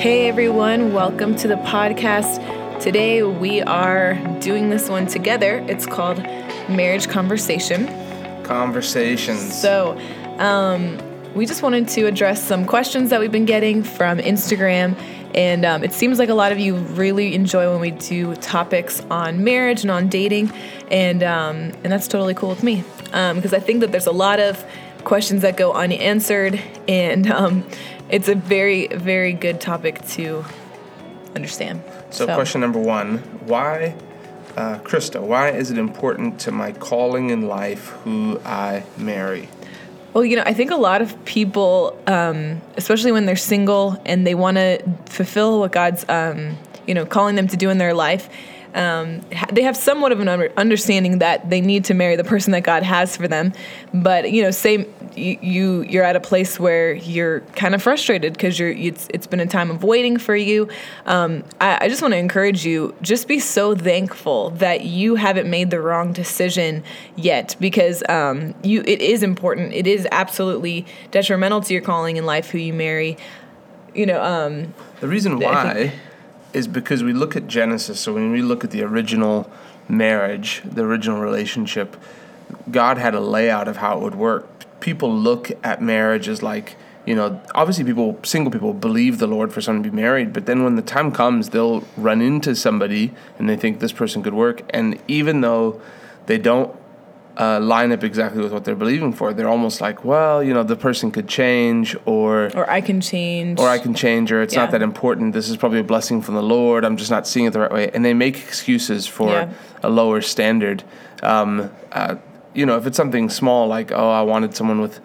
Hey everyone, welcome to the podcast. Today we are doing this one together. It's called Marriage Conversation. Conversations. So, um, we just wanted to address some questions that we've been getting from Instagram. And um, it seems like a lot of you really enjoy when we do topics on marriage and on dating. And, um, and that's totally cool with me. Because I think that there's a lot of questions that go unanswered. And um, it's a very, very good topic to understand. so, question number one Why, uh, Krista, why is it important to my calling in life who I marry? Well, you know, I think a lot of people, um, especially when they're single and they want to fulfill what God's, um, you know, calling them to do in their life, um, they have somewhat of an understanding that they need to marry the person that God has for them. But you know, say you, you you're at a place where you're kind of frustrated because you're it's it's been a time of waiting for you. Um, I, I just want to encourage you, just be so thankful that you haven't made the wrong decision yet, because um, you it is important. It is absolutely detrimental to your calling in life who you marry. You know, um, The reason why is because we look at Genesis. So, when we look at the original marriage, the original relationship, God had a layout of how it would work. People look at marriage as like, you know, obviously people, single people believe the Lord for someone to be married, but then when the time comes, they'll run into somebody and they think this person could work. And even though they don't uh, line up exactly with what they're believing for, they're almost like, well, you know, the person could change or or I can change. or I can change, or it's Yeah. not that important. This is probably a blessing from the Lord. I'm just not seeing it the right way, and they make excuses for Yeah. a lower standard. Um, uh, you know, if it's something small like, oh, I wanted someone with,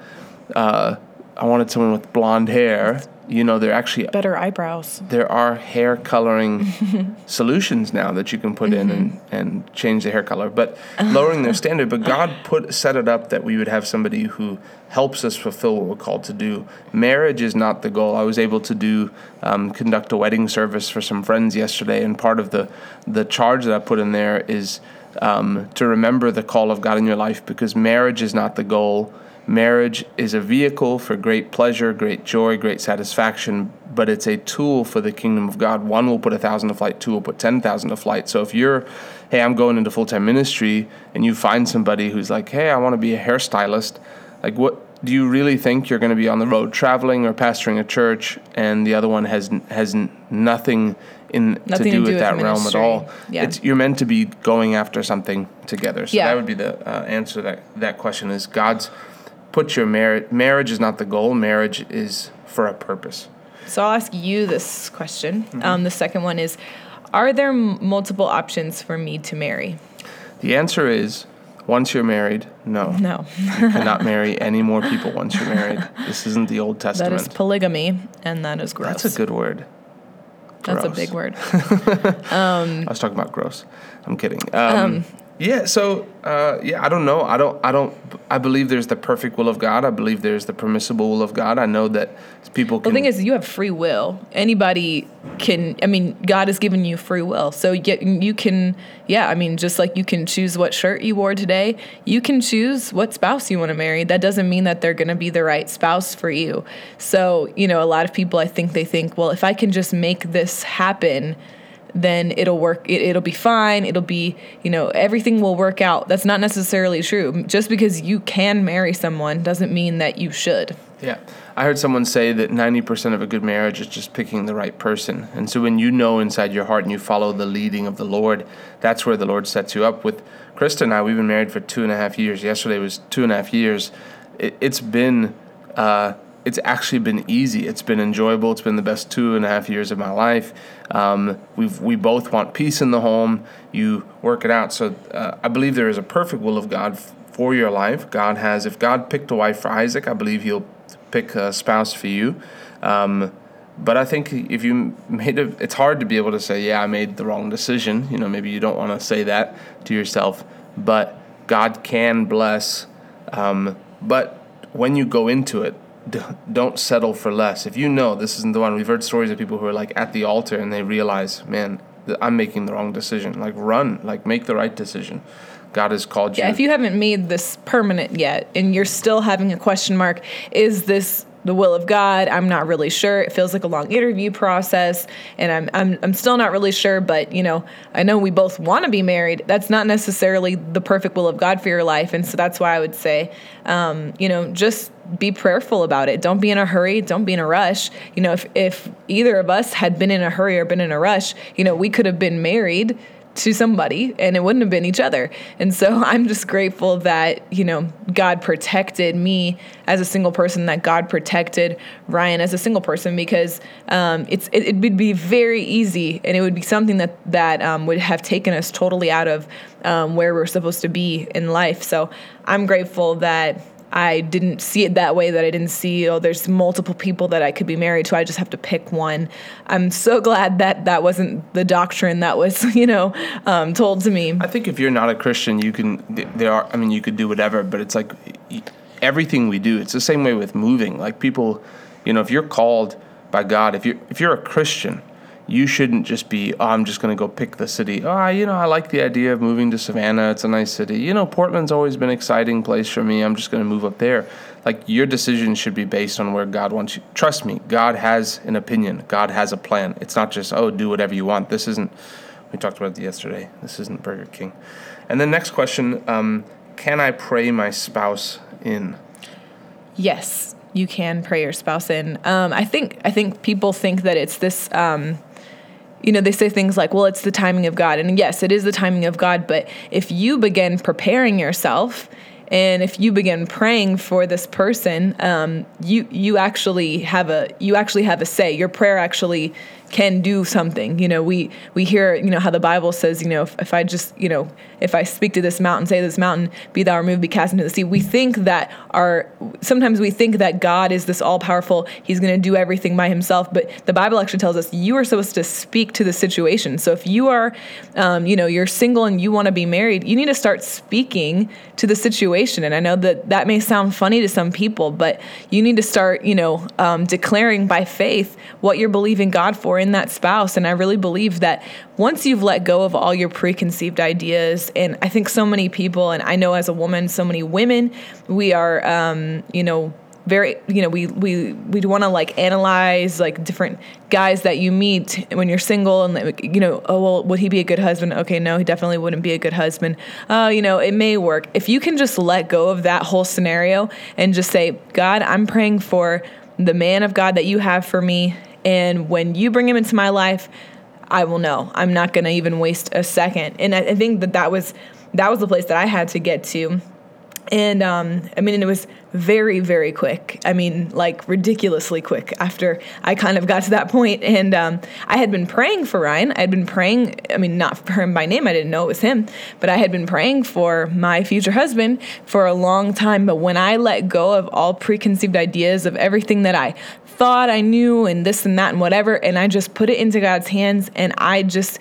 uh, I wanted someone with blonde hair. You know, they're actually better eyebrows. there are hair coloring solutions now that you can put in and, and change the hair color, but lowering their standard. But God put set it up that we would have somebody who helps us fulfill what we're called to do. Marriage is not the goal. I was able to do um, conduct a wedding service for some friends yesterday, and part of the the charge that I put in there is um, to remember the call of God in your life because marriage is not the goal. Marriage is a vehicle for great pleasure, great joy, great satisfaction, but it's a tool for the kingdom of God. One will put a thousand to flight, two will put 10,000 to flight. So if you're, hey, I'm going into full time ministry, and you find somebody who's like, hey, I want to be a hairstylist, like, what do you really think you're going to be on the road traveling or pastoring a church, and the other one has has nothing in Nothing to to do do with with that realm at all? Yeah. It's you're meant to be going after something together. So Yeah. that would be the uh, answer to that that question is God's put your marriage marriage is not the goal marriage is for a purpose So I'll ask you this question. Mm-hmm. Um, the second one is Are there m- multiple options for me to marry? the answer is once you're married no No. you cannot marry any more people once you're married this isn't the old testament is polygamy, and that is gross. that's a good word That's a big word. i was talking about gross i'm kidding um, yeah so uh, yeah i don't know i don't i don't i believe there's the perfect will of god i believe there's the permissible will of god i know that people can The thing is, you have free will. Anybody can. I mean, God has given you free will, so yet you can. Yeah, I mean, just like you can choose what shirt you wore today, you can choose what spouse you want to marry. That doesn't mean that they're going to be the right spouse for you. So, you know, a lot of people, I think they think, well, if I can just make this happen, then it'll work. It, it'll be fine. It'll be, you know, everything will work out. That's not necessarily true. Just because you can marry someone doesn't mean that you should. Yeah. I heard someone say that 90% of a good marriage is just picking the right person. And so when you know inside your heart and you follow the leading of the Lord, that's where the Lord sets you up. With Krista and I, we've been married for two and a half years. Yesterday was two and a half years. It, it's been, uh, it's actually been easy. It's been enjoyable. It's been the best two and a half years of my life. Um, we've, we both want peace in the home. You work it out. So uh, I believe there is a perfect will of God f- for your life. God has, if God picked a wife for Isaac, I believe He'll pick a spouse for you. Um, but I think if you made a, it's hard to be able to say, yeah, I made the wrong decision. You know, maybe you don't want to say that to yourself, but God can bless. Um, but when you go into it, d- don't settle for less. If you know this isn't the one, we've heard stories of people who are like at the altar and they realize, man, I'm making the wrong decision. Like run, like make the right decision. God has called you. Yeah, if you haven't made this permanent yet and you're still having a question mark, is this the will of God. I'm not really sure. It feels like a long interview process, and I'm I'm I'm still not really sure. But you know, I know we both want to be married. That's not necessarily the perfect will of God for your life, and so that's why I would say, um, you know, just be prayerful about it. Don't be in a hurry. Don't be in a rush. You know, if if either of us had been in a hurry or been in a rush, you know, we could have been married to somebody and it wouldn't have been each other. And so I'm just grateful that, you know, God protected me as a single person, that God protected Ryan as a single person because um, it's it, it, would be very easy and it would be something that that um, would have taken us totally out of um, where we're supposed to be in life. So I'm grateful that I didn't see it that way, that I didn't see, oh, there's multiple people that I could be married to. I just have to pick one. I'm so glad that that wasn't the doctrine that was, you know, um, told to me. I think if you're not a Christian, you can, there are, I mean, you could do whatever, but it's like everything we do, it's the same way with moving. Like people, you know, if you're called by God, if you're, if you're a Christian, you shouldn't just be, oh, I'm just going to go pick the city. Oh, you know, I like the idea of moving to Savannah. It's a nice city. You know, Portland's always been an exciting place for me. I'm just going to move up there. Like, your decision should be based on where God wants you. Trust me, God has an opinion, God has a plan. It's not just, oh, do whatever you want. This isn't, we talked about it yesterday. This isn't Burger King. And the next question um, can I pray my spouse in? Yes, you can pray your spouse in. Um, I think I think people think that it's this um, you know, they say things like, well, it's the timing of God. And yes, it is the timing of God. But if you begin preparing yourself, and if you begin praying for this person, um, you you actually have a you actually have a say. Your prayer actually can do something. You know, we we hear you know how the Bible says you know if, if I just you know if I speak to this mountain, say this mountain, be thou removed, be cast into the sea. We think that our sometimes we think that God is this all powerful. He's going to do everything by himself, but the Bible actually tells us you are supposed to speak to the situation. So if you are, um, you know, you're single and you want to be married, you need to start speaking to the situation. And I know that that may sound funny to some people, but you need to start, you know, um, declaring by faith what you're believing God for in that spouse. And I really believe that once you've let go of all your preconceived ideas, and I think so many people, and I know as a woman, so many women, we are, um, you know, very you know we we we want to like analyze like different guys that you meet when you're single and you know oh well would he be a good husband? Okay no he definitely wouldn't be a good husband. Uh you know it may work. If you can just let go of that whole scenario and just say god i'm praying for the man of god that you have for me and when you bring him into my life, I will know. I'm not going to even waste a second. And I, I, think that that was that was the place that I had to get to. And um, I mean, it was very, very quick. I mean, like ridiculously quick after I kind of got to that point. And um, I had been praying for Ryan. I had been praying, I mean, not for him by name, I didn't know it was him, but I had been praying for my future husband for a long time. But when I let go of all preconceived ideas of everything that I thought I knew and this and that and whatever. And I just put it into God's hands and I just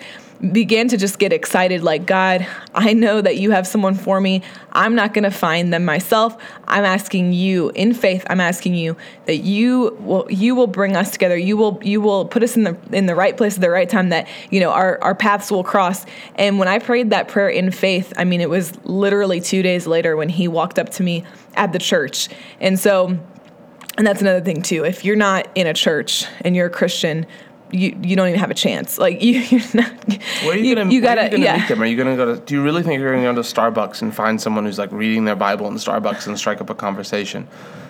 began to just get excited like God, I know that you have someone for me. I'm not going to find them myself. I'm asking you in faith. I'm asking you that you will you will bring us together. You will you will put us in the in the right place at the right time that, you know, our our paths will cross. And when I prayed that prayer in faith, I mean, it was literally 2 days later when he walked up to me at the church. And so and that's another thing too. If you're not in a church and you're a Christian, you you don't even have a chance. Like you, you're not. Where are you, you gonna? You gotta. Gonna yeah. Meet them? Are you gonna go to? Do you really think you're gonna go to Starbucks and find someone who's like reading their Bible in Starbucks and strike up a conversation?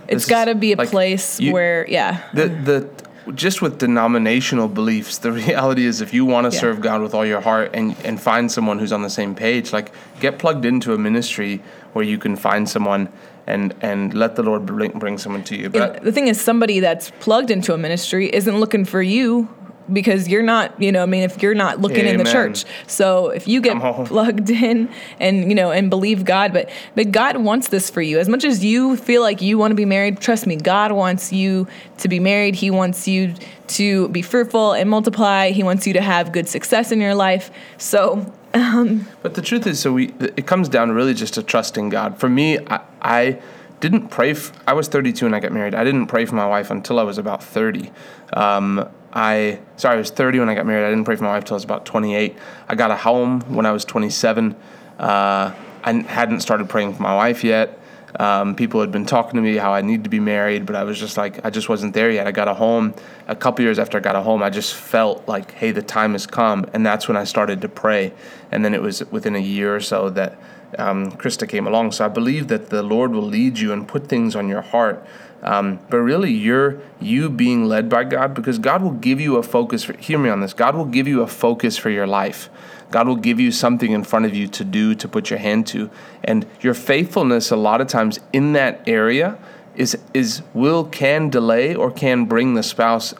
It's got to be a like, place you, where, yeah. The the just with denominational beliefs, the reality is if you want to yeah. serve God with all your heart and and find someone who's on the same page, like get plugged into a ministry where you can find someone and and let the Lord bring, bring someone to you. But the thing is, somebody that's plugged into a ministry isn't looking for you because you're not, you know, I mean, if you're not looking Amen. in the church. So if you get plugged in and, you know, and believe God, but but God wants this for you. As much as you feel like you want to be married, trust me, God wants you to be married. He wants you to be fruitful and multiply. He wants you to have good success in your life. So um, but the truth is, so we it comes down really just to trusting God. For me, I, I didn't pray. F- I was 32 when I got married. I didn't pray for my wife until I was about 30. Um, I sorry, I was 30 when I got married. I didn't pray for my wife until I was about 28. I got a home when I was 27. Uh, I hadn't started praying for my wife yet. Um, people had been talking to me how I need to be married, but I was just like, I just wasn't there yet. I got a home a couple years after I got a home. I just felt like, hey, the time has come, and that's when I started to pray. And then it was within a year or so that um, Krista came along. So I believe that the Lord will lead you and put things on your heart. Um, but really, you're you being led by God because God will give you a focus. For, hear me on this. God will give you a focus for your life. God will give you something in front of you to do, to put your hand to. And your faithfulness, a lot of times in that area, is, is will, can delay or can bring the spouse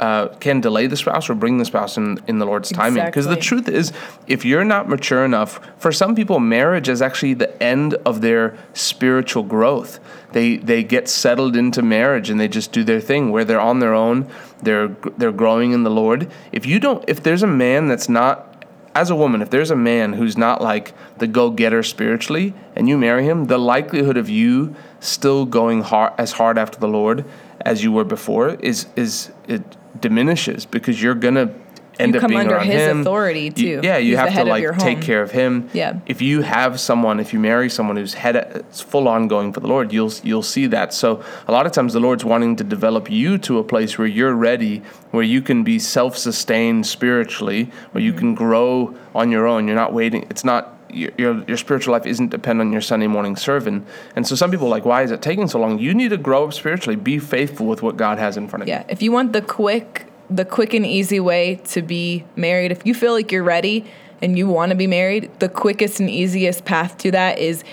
uh, can delay the spouse or bring the spouse in, in the Lord's timing. Because the truth is, if you're not mature enough, for some people, marriage is actually the end of their spiritual growth. They they get settled into marriage and they just do their thing where they're on their own. They're they're growing in the Lord. If you don't, if there's a man that's not as a woman, if there's a man who's not like the go getter spiritually and you marry him, the likelihood of you still going hard, as hard after the Lord as you were before is is it diminishes because you're gonna end you up being under around his him. authority too. You, yeah, you He's have to like take care of him. Yeah. If you have someone, if you marry someone who's head it's full on going for the Lord, you'll you'll see that. So a lot of times the Lord's wanting to develop you to a place where you're ready, where you can be self sustained spiritually, where you mm-hmm. can grow on your own. You're not waiting. It's not your, your, spiritual life isn't dependent on your Sunday morning serving. And so some people are like, why is it taking so long? You need to grow up spiritually. Be faithful with what God has in front of yeah. you. Yeah. If you want the quick the quick and easy way to be married. If you feel like you're ready and you want to be married, the quickest and easiest path to that is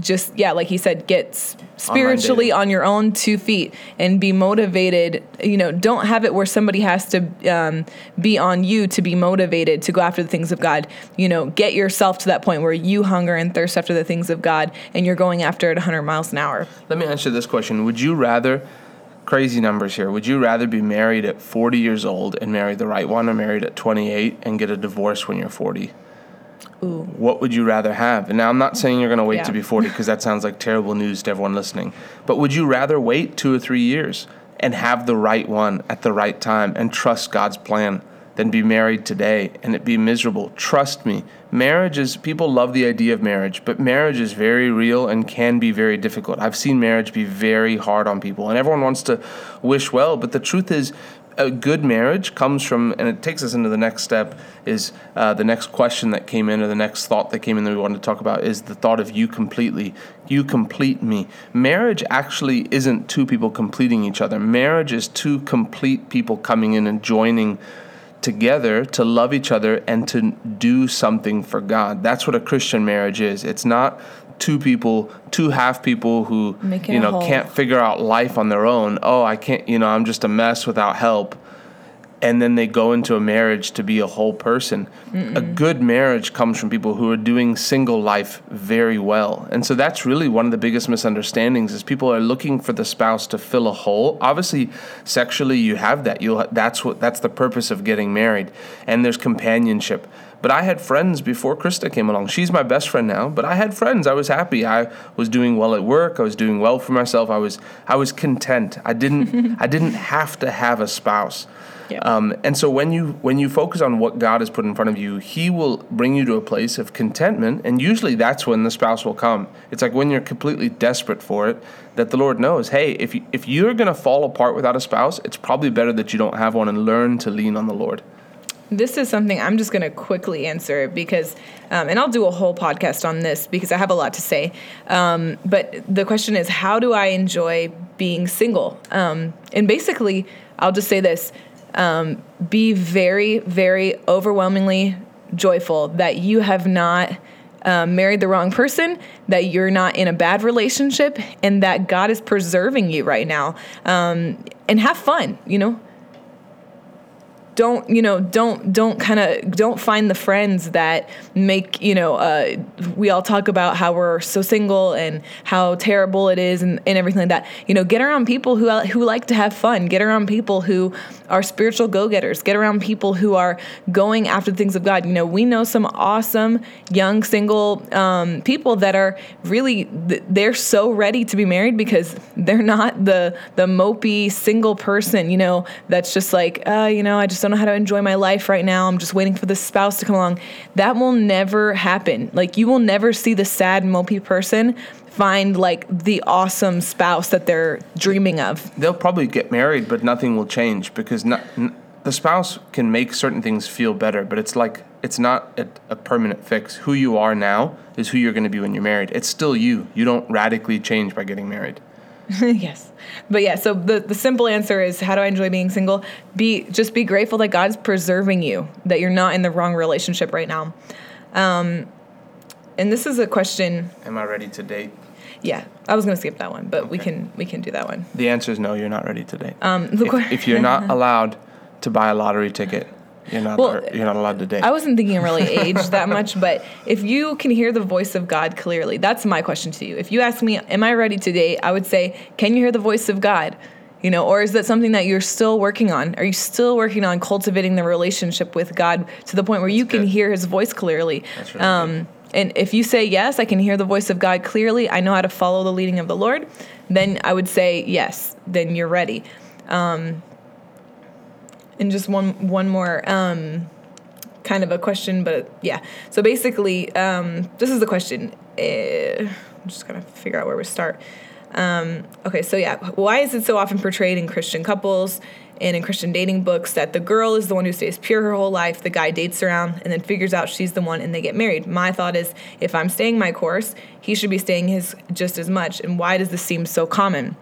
just yeah like he said get spiritually on your own two feet and be motivated you know don't have it where somebody has to um, be on you to be motivated to go after the things of god you know get yourself to that point where you hunger and thirst after the things of god and you're going after it 100 miles an hour let me answer this question would you rather crazy numbers here. Would you rather be married at 40 years old and marry the right one or married at 28 and get a divorce when you're 40? Ooh. What would you rather have? And now I'm not saying you're going to wait yeah. to be 40 because that sounds like terrible news to everyone listening. But would you rather wait two or three years and have the right one at the right time and trust God's plan? than be married today and it be miserable. Trust me, marriage is, people love the idea of marriage, but marriage is very real and can be very difficult. I've seen marriage be very hard on people, and everyone wants to wish well, but the truth is, a good marriage comes from, and it takes us into the next step, is uh, the next question that came in, or the next thought that came in that we wanted to talk about, is the thought of you completely. You complete me. Marriage actually isn't two people completing each other. Marriage is two complete people coming in and joining together to love each other and to do something for God. That's what a Christian marriage is. It's not two people, two half people who Making you know can't figure out life on their own. Oh, I can't, you know, I'm just a mess without help and then they go into a marriage to be a whole person. Mm-mm. A good marriage comes from people who are doing single life very well. And so that's really one of the biggest misunderstandings is people are looking for the spouse to fill a hole. Obviously, sexually you have that. You'll that's what that's the purpose of getting married. And there's companionship. But I had friends before Krista came along. She's my best friend now, but I had friends. I was happy. I was doing well at work. I was doing well for myself. I was I was content. I didn't I didn't have to have a spouse. Um, and so when you when you focus on what God has put in front of you, He will bring you to a place of contentment, and usually that's when the spouse will come. It's like when you're completely desperate for it, that the Lord knows, hey, if you, if you're going to fall apart without a spouse, it's probably better that you don't have one and learn to lean on the Lord. This is something I'm just going to quickly answer because, um, and I'll do a whole podcast on this because I have a lot to say. Um, but the question is, how do I enjoy being single? Um, and basically, I'll just say this um, be very, very overwhelmingly joyful that you have not um, married the wrong person, that you're not in a bad relationship, and that God is preserving you right now. Um, and have fun, you know? Don't you know don't don't kind of don't find the friends that make you know uh, we all talk about how we're so single and how terrible it is and, and everything like that. You know get around people who who like to have fun. Get around people who are spiritual go-getters. Get around people who are going after the things of god. You know we know some awesome young single um, people that are really they're so ready to be married because they're not the the mopey single person you know that's just like uh, you know i just don't know how to enjoy my life right now. I'm just waiting for the spouse to come along. That will never happen. Like you will never see the sad, mopey person find like the awesome spouse that they're dreaming of. They'll probably get married, but nothing will change because not, n- the spouse can make certain things feel better, but it's like it's not a, a permanent fix. Who you are now is who you're going to be when you're married. It's still you. You don't radically change by getting married. yes. But yeah, so the, the simple answer is how do I enjoy being single? Be just be grateful that God's preserving you, that you're not in the wrong relationship right now. Um, and this is a question. Am I ready to date? Yeah, I was gonna skip that one, but we can we can do that one. The answer is no. You're not ready to date. Um, if, if you're not allowed to buy a lottery ticket, you're not. Well, you're not allowed to date. I wasn't thinking really age that much, but if you can hear the voice of God clearly, that's my question to you. If you ask me, am I ready to date? I would say, can you hear the voice of God? You know, or is that something that you're still working on? Are you still working on cultivating the relationship with God to the point where you can good. hear His voice clearly? That's really um, and if you say yes, I can hear the voice of God clearly. I know how to follow the leading of the Lord. Then I would say yes. Then you're ready. Um, and just one one more um, kind of a question, but yeah. So basically, um, this is the question. Uh, I'm just gonna figure out where we start. Um, okay, so yeah, why is it so often portrayed in Christian couples and in Christian dating books that the girl is the one who stays pure her whole life, the guy dates around and then figures out she's the one and they get married? My thought is if I'm staying my course, he should be staying his just as much. And why does this seem so common?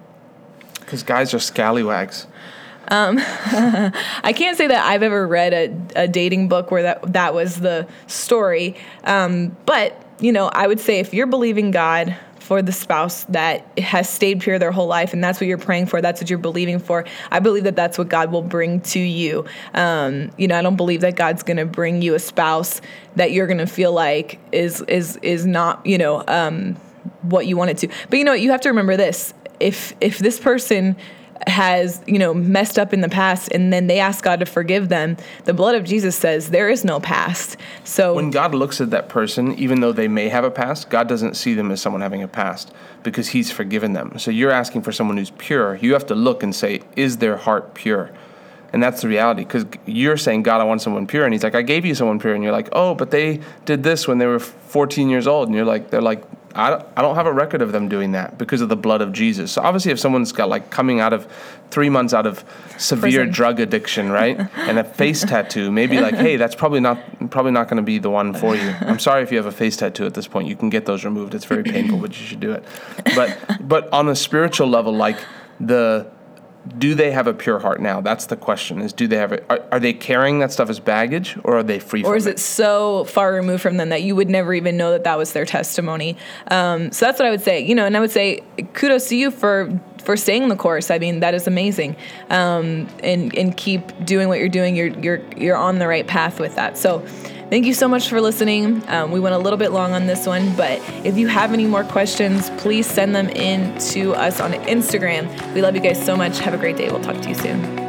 Because guys are scallywags. I can't say that I've ever read a, a dating book where that that was the story. Um, but you know, I would say if you're believing God for the spouse that has stayed pure their whole life, and that's what you're praying for, that's what you're believing for. I believe that that's what God will bring to you. Um, you know, I don't believe that God's going to bring you a spouse that you're going to feel like is is is not you know um, what you wanted to. But you know, you have to remember this: if if this person has you know messed up in the past and then they ask God to forgive them the blood of Jesus says there is no past so When God looks at that person, even though they may have a past, God doesn't see them as someone having a past because He's forgiven them. So you're asking for someone who's pure. You have to look and say, is their heart pure? And that's the reality because you're saying, God, I want someone pure. And He's like, I gave you someone pure. And you're like, oh, but they did this when they were 14 years old. And you're like, they're like, I don't, I don't have a record of them doing that because of the blood of Jesus. So obviously, if someone's got like coming out of three months out of severe Prison. drug addiction, right, and a face tattoo, maybe like, hey, that's probably not probably not going to be the one for you. I'm sorry if you have a face tattoo at this point. You can get those removed. It's very painful, but you should do it. But but on a spiritual level, like the do they have a pure heart now? That's the question. Is do they have it? Are, are they carrying that stuff as baggage, or are they free? or is it so far removed from them that you would never even know that that was their testimony um, so that's what i would say you know and i would say kudos to you for for staying the course i mean that is amazing um, and and keep doing what you're doing you're you're you're on the right path with that so Thank you so much for listening. Um, we went a little bit long on this one, but if you have any more questions, please send them in to us on Instagram. We love you guys so much. Have a great day. We'll talk to you soon.